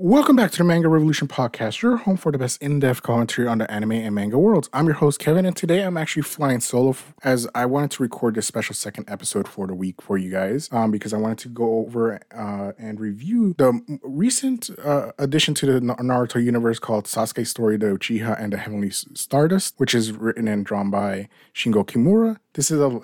Welcome back to the Manga Revolution podcast, your home for the best in-depth commentary on the anime and manga worlds. I'm your host Kevin, and today I'm actually flying solo as I wanted to record this special second episode for the week for you guys, um, because I wanted to go over uh, and review the recent uh, addition to the Naruto universe called Sasuke Story: The Uchiha and the Heavenly Stardust, which is written and drawn by Shingo Kimura. This is a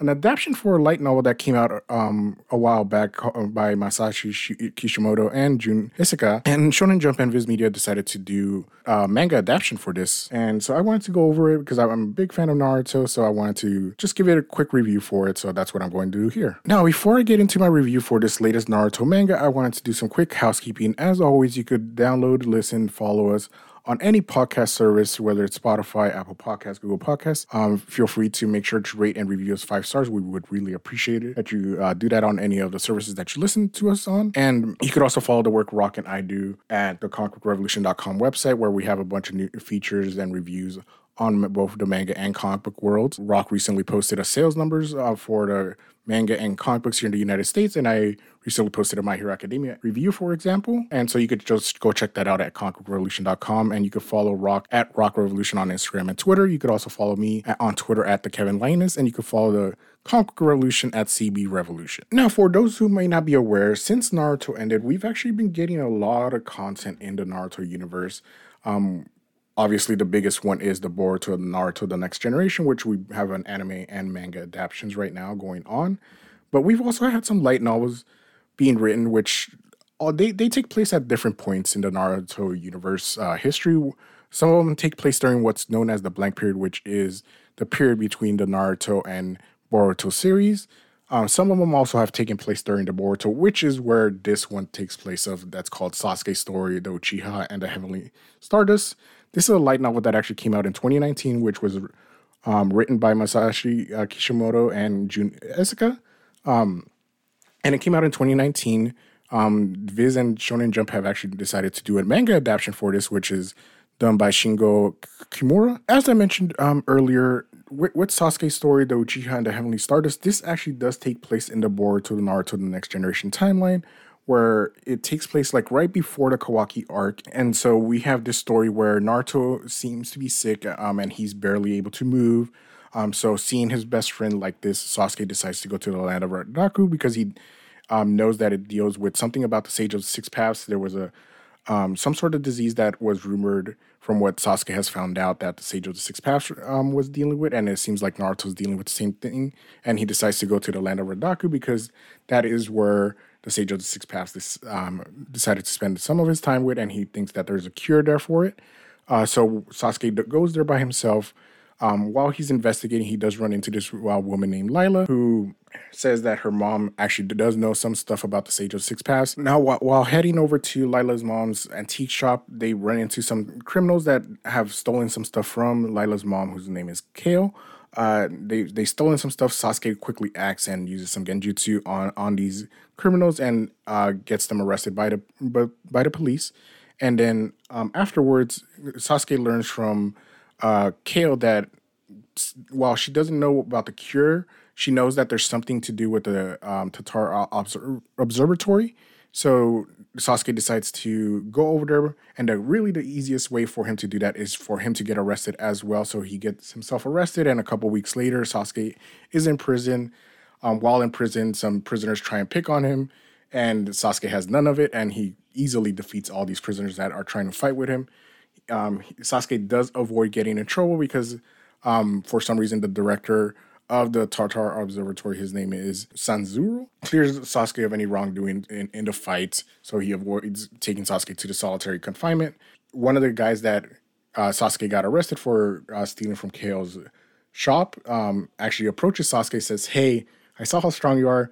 an adaptation for a light novel that came out um, a while back by Masashi Kishimoto and Jun Esaka. And Shonen Jump and Viz Media decided to do a manga adaptation for this. And so I wanted to go over it because I'm a big fan of Naruto. So I wanted to just give it a quick review for it. So that's what I'm going to do here. Now, before I get into my review for this latest Naruto manga, I wanted to do some quick housekeeping. As always, you could download, listen, follow us on any podcast service, whether it's Spotify, Apple Podcasts, Google Podcasts. Um, feel free to make sure to rate and review us five stars. We would really appreciate it that you uh, do that on any of the services that you listen to us on. And you could also follow the work Rock and I do at the comicbookrevolution.com website, where we have a bunch of new features and reviews on both the manga and comic book worlds. Rock recently posted a sales numbers uh, for the manga and comic books here in the United States, and I recently posted a My Hero Academia review, for example. And so you could just go check that out at comicbookrevolution.com, and you could follow Rock at Rock Revolution on Instagram and Twitter. You could also follow me at, on Twitter at the Kevin Linus, and you could follow the Comic Revolution at CB Revolution. Now, for those who may not be aware, since Naruto ended, we've actually been getting a lot of content in the Naruto universe. Um, obviously the biggest one is the Boruto Naruto the Next Generation, which we have an anime and manga adaptations right now going on. But we've also had some light novels being written, which uh, they, they take place at different points in the Naruto universe uh, history. Some of them take place during what's known as the blank period, which is the period between the Naruto and Boruto series. Um, some of them also have taken place during the Boruto, which is where this one takes place of that's called Sasuke Story, the Uchiha and the Heavenly Stardust. This is a light novel that actually came out in 2019, which was um, written by Masashi uh, Kishimoto and Jun Esaka. Um, and it came out in 2019. Um, Viz and Shonen Jump have actually decided to do a manga adaptation for this, which is done by Shingo Kimura. As I mentioned um, earlier, with, with Sasuke's story, the Uchiha and the Heavenly Stardust, this actually does take place in the Boruto, the Naruto, the Next Generation timeline, where it takes place like right before the Kawaki arc. And so we have this story where Naruto seems to be sick um, and he's barely able to move. Um, so seeing his best friend like this, Sasuke decides to go to the land of Radaku because he um, knows that it deals with something about the Sage of Six Paths. There was a um, some sort of disease that was rumored from what Sasuke has found out that the Sage of the Six Paths um, was dealing with, and it seems like Naruto's dealing with the same thing. And he decides to go to the land of Radaku because that is where the Sage of the Six Paths um, decided to spend some of his time with, and he thinks that there's a cure there for it. Uh, so Sasuke goes there by himself. Um, while he's investigating, he does run into this wild woman named Lila, who says that her mom actually does know some stuff about the Sage of Six Paths. Now, while, while heading over to Lila's mom's antique shop, they run into some criminals that have stolen some stuff from Lila's mom, whose name is Kale. Uh, they they stolen some stuff. Sasuke quickly acts and uses some genjutsu on on these criminals and uh, gets them arrested by the by, by the police. And then um, afterwards, Sasuke learns from uh, Kale that while she doesn't know about the cure, she knows that there's something to do with the um, Tatar obser- Observatory. So Sasuke decides to go over there, and the, really the easiest way for him to do that is for him to get arrested as well. So he gets himself arrested, and a couple weeks later, Sasuke is in prison. Um, while in prison, some prisoners try and pick on him, and Sasuke has none of it, and he easily defeats all these prisoners that are trying to fight with him um, Sasuke does avoid getting in trouble because, um, for some reason, the director of the Tartar Observatory, his name is Sanzuro, clears Sasuke of any wrongdoing in, in the fight, so he avoids taking Sasuke to the solitary confinement. One of the guys that uh, Sasuke got arrested for uh, stealing from Kale's shop um, actually approaches Sasuke, says, "Hey, I saw how strong you are."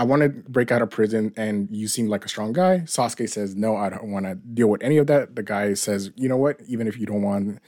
I want to break out of prison and you seem like a strong guy. Sasuke says, No, I don't want to deal with any of that. The guy says, You know what? Even if you don't want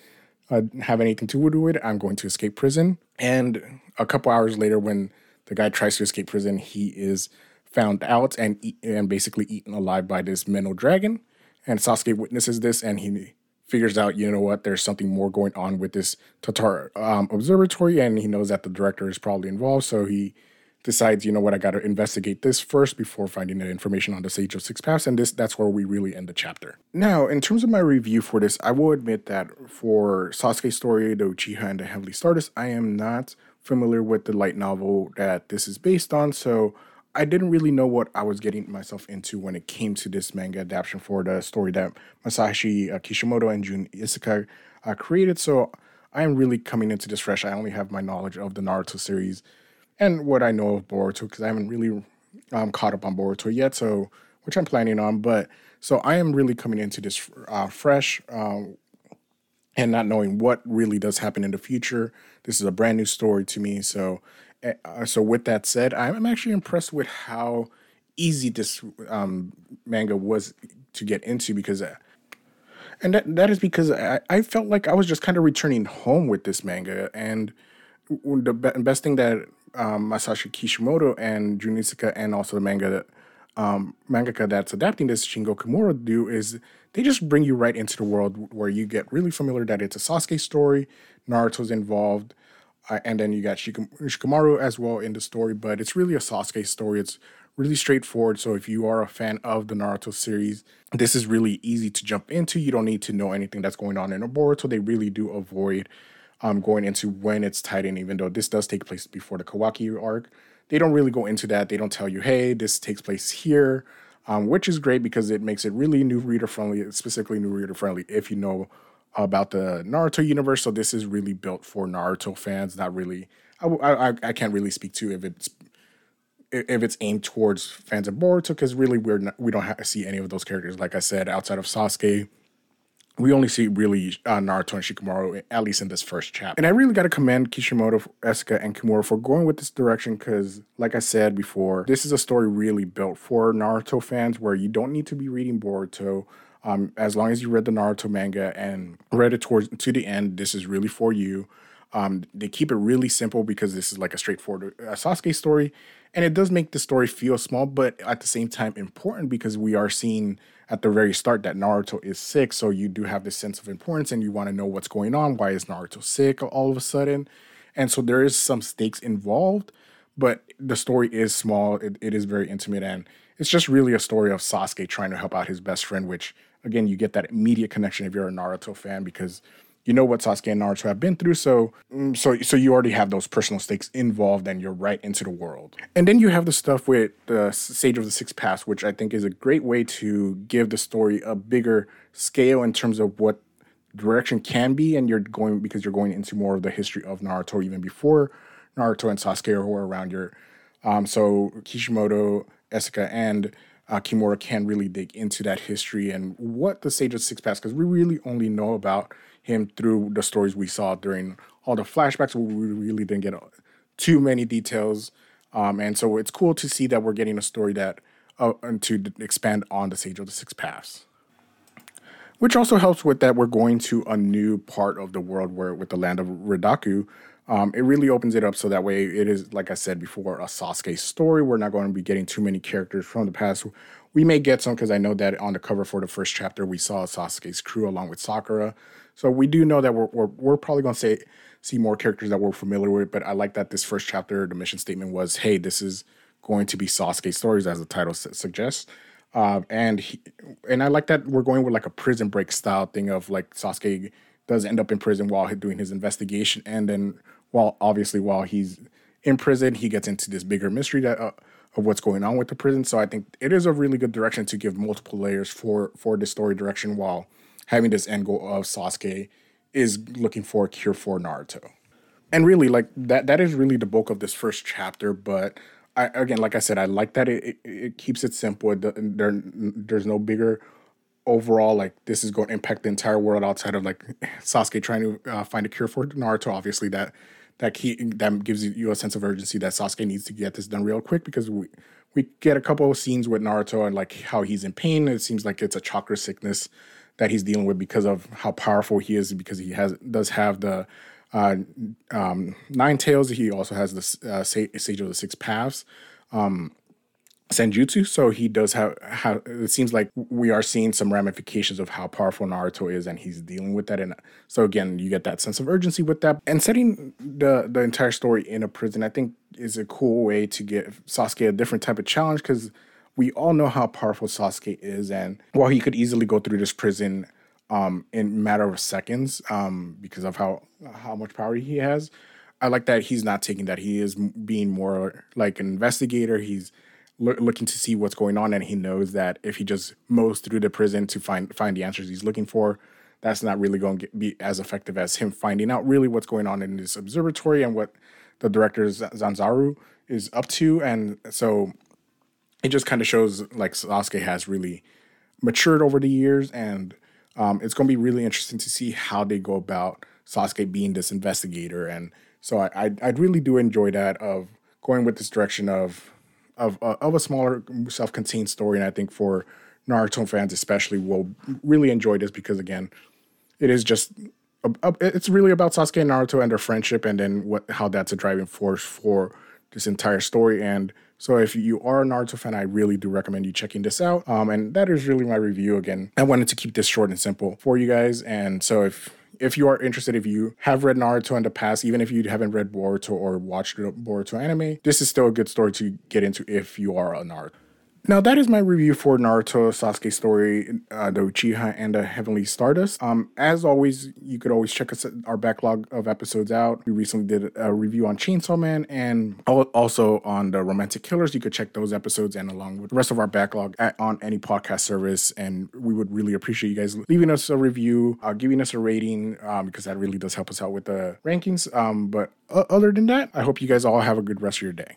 uh, have anything to do with it, I'm going to escape prison. And a couple hours later, when the guy tries to escape prison, he is found out and eat, and basically eaten alive by this mental dragon. And Sasuke witnesses this and he figures out, you know what, there's something more going on with this Tatar um, observatory, and he knows that the director is probably involved. So he decides, you know what, I got to investigate this first before finding the information on the Sage of Six Paths, and this that's where we really end the chapter. Now, in terms of my review for this, I will admit that for Sasuke's story, the Uchiha and the Heavenly Stardust, I am not familiar with the light novel that this is based on, so I didn't really know what I was getting myself into when it came to this manga adaptation for the story that Masashi uh, Kishimoto and Jun Esaka uh, created. So I am really coming into this fresh. I only have my knowledge of the Naruto series and what I know of Boruto because I haven't really um, caught up on Boruto yet. So which I'm planning on, but so I am really coming into this uh, fresh um, and not knowing what really does happen in the future. This is a brand new story to me. So eh, uh, so with that said, I'm actually impressed with how easy this um, manga was to get into because. Uh, and that, that is because I, I felt like I was just kind of returning home with this manga. And the best thing that um, Masashi Kishimoto and Jun Esaka and also the manga um, mangaka that's adapting this Shingo Kimura do is they just bring you right into the world where you get really familiar that it's a Sasuke story, Naruto's involved, uh, and then you got Shikam- Shikamaru as well in the story, but it's really a Sasuke story. It's really straightforward. So if you are a fan of the Naruto series, this is really easy to jump into. You don't need to know anything that's going on in Boruto. They really do avoid um, going into when it's tied in, even though this does take place before the Kawaki arc. They don't really go into that. They don't tell you, hey, this takes place here, um, which is great because it makes it really new reader friendly, specifically new reader friendly if you know about the Naruto universe. So this is really built for Naruto fans, not really. I, I, I can't really speak to if it's if it's aimed towards fans of Boruto because really we're not, we don't have see any of those characters. Like I said, outside of Sasuke, we only see really uh, Naruto and Shikamaru, at least in this first chapter. And I really got to commend Kishimoto, Esaka, and Kimura for going with this direction because, like I said before, this is a story really built for Naruto fans where you don't need to be reading Boruto. Um, as long as you read the Naruto manga and read it towards to the end, this is really for you. Um, they keep it really simple because this is like a straightforward uh, Sasuke story, and it does make the story feel small, but at the same time important because we are seeing at the very start that Naruto is sick. So you do have this sense of importance and you want to know what's going on. Why is Naruto sick all of a sudden? And so there is some stakes involved, but the story is small. It, it is very intimate. And it's just really a story of Sasuke trying to help out his best friend, which again, you get that immediate connection if you're a Naruto fan because you know what Sasuke and Naruto have been through, so mm, so so you already have those personal stakes involved, and you're right into the world. And then you have the stuff with the Sage of the Six Paths, which I think is a great way to give the story a bigger scale in terms of what direction can be, and you're going because you're going into more of the history of Naruto even before Naruto and Sasuke were around. Your um, so Kishimoto, Esaka, and uh, Kimura can really dig into that history and what the Sage of Six Paths, because we really only know about him through the stories we saw during all the flashbacks. Where we really didn't get too many details, um, and so it's cool to see that we're getting a story that uh, to expand on the Sage of the Six Paths. Which also helps with that we're going to a new part of the world where with the land of Ridaku, um, it really opens it up so that way it is, like I said before, a Sasuke story. We're not going to be getting too many characters from the past. We may get some because I know that on the cover for the first chapter we saw Sasuke's crew along with Sakura. So we do know that we're we're, we're probably going to see more characters that we're familiar with. But I like that this first chapter, the mission statement was, "Hey, this is going to be Sasuke stories," as the title su- suggests. Uh, and he, and I like that we're going with like a prison break style thing of like Sasuke does end up in prison while doing his investigation, and then while obviously while he's in prison, he gets into this bigger mystery that uh, of what's going on with the prison. So I think it is a really good direction to give multiple layers for for the story direction while having this end goal of Sasuke is looking for a cure for Naruto. And really, like that that is really the bulk of this first chapter. But I, again, like I said, I like that it, it, it keeps it simple. It, there, there's no bigger overall like this is going to impact the entire world outside of like Sasuke trying to uh, find a cure for Naruto. Obviously, that that key that gives you a sense of urgency that Sasuke needs to get this done real quick because we we get a couple of scenes with Naruto and like how he's in pain. It seems like it's a chakra sickness that he's dealing with because of how powerful he is because he has does have the uh, um, nine tails. He also has the uh, sage of the six paths. Um, senjutsu. So he does have how it seems like we are seeing some ramifications of how powerful Naruto is, and he's dealing with that. And so again, you get that sense of urgency with that. And setting the the entire story in a prison, I think, is a cool way to give Sasuke a different type of challenge because we all know how powerful Sasuke is, and while he could easily go through this prison um, in matter of seconds um, because of how how much power he has. I like that he's not taking that. He is being more like an investigator. He's lo- looking to see what's going on, and he knows that if he just mows through the prison to find find the answers he's looking for, that's not really going to be as effective as him finding out really what's going on in this observatory and what the director Zanzaru is up to. And so it just kind of shows like Sasuke has really matured over the years, and um, it's going to be really interesting to see how they go about Sasuke being this investigator. And so I, I, I really do enjoy that of going with this direction of of uh, of a smaller self-contained story and i think for naruto fans especially will really enjoy this because again it is just it's really about sasuke and naruto and their friendship and then what how that's a driving force for this entire story and so if you are a Naruto fan, I really do recommend you checking this out. Um, and that is really my review. Again, I wanted to keep this short and simple for you guys. And so if if you are interested, if you have read Naruto in the past, even if you haven't read Boruto or watched Boruto anime, this is still a good story to get into if you are a Naruto now that is my review for Naruto Sasuke story, uh, the Uchiha and the Heavenly Stardust. Um, as always, you could always check us our backlog of episodes out. We recently did a review on Chainsaw Man and also on the Romantic Killers. You could check those episodes and along with the rest of our backlog at, on any podcast service. And we would really appreciate you guys leaving us a review, uh, giving us a rating, um, because that really does help us out with the rankings. Um, but uh, other than that, I hope you guys all have a good rest of your day.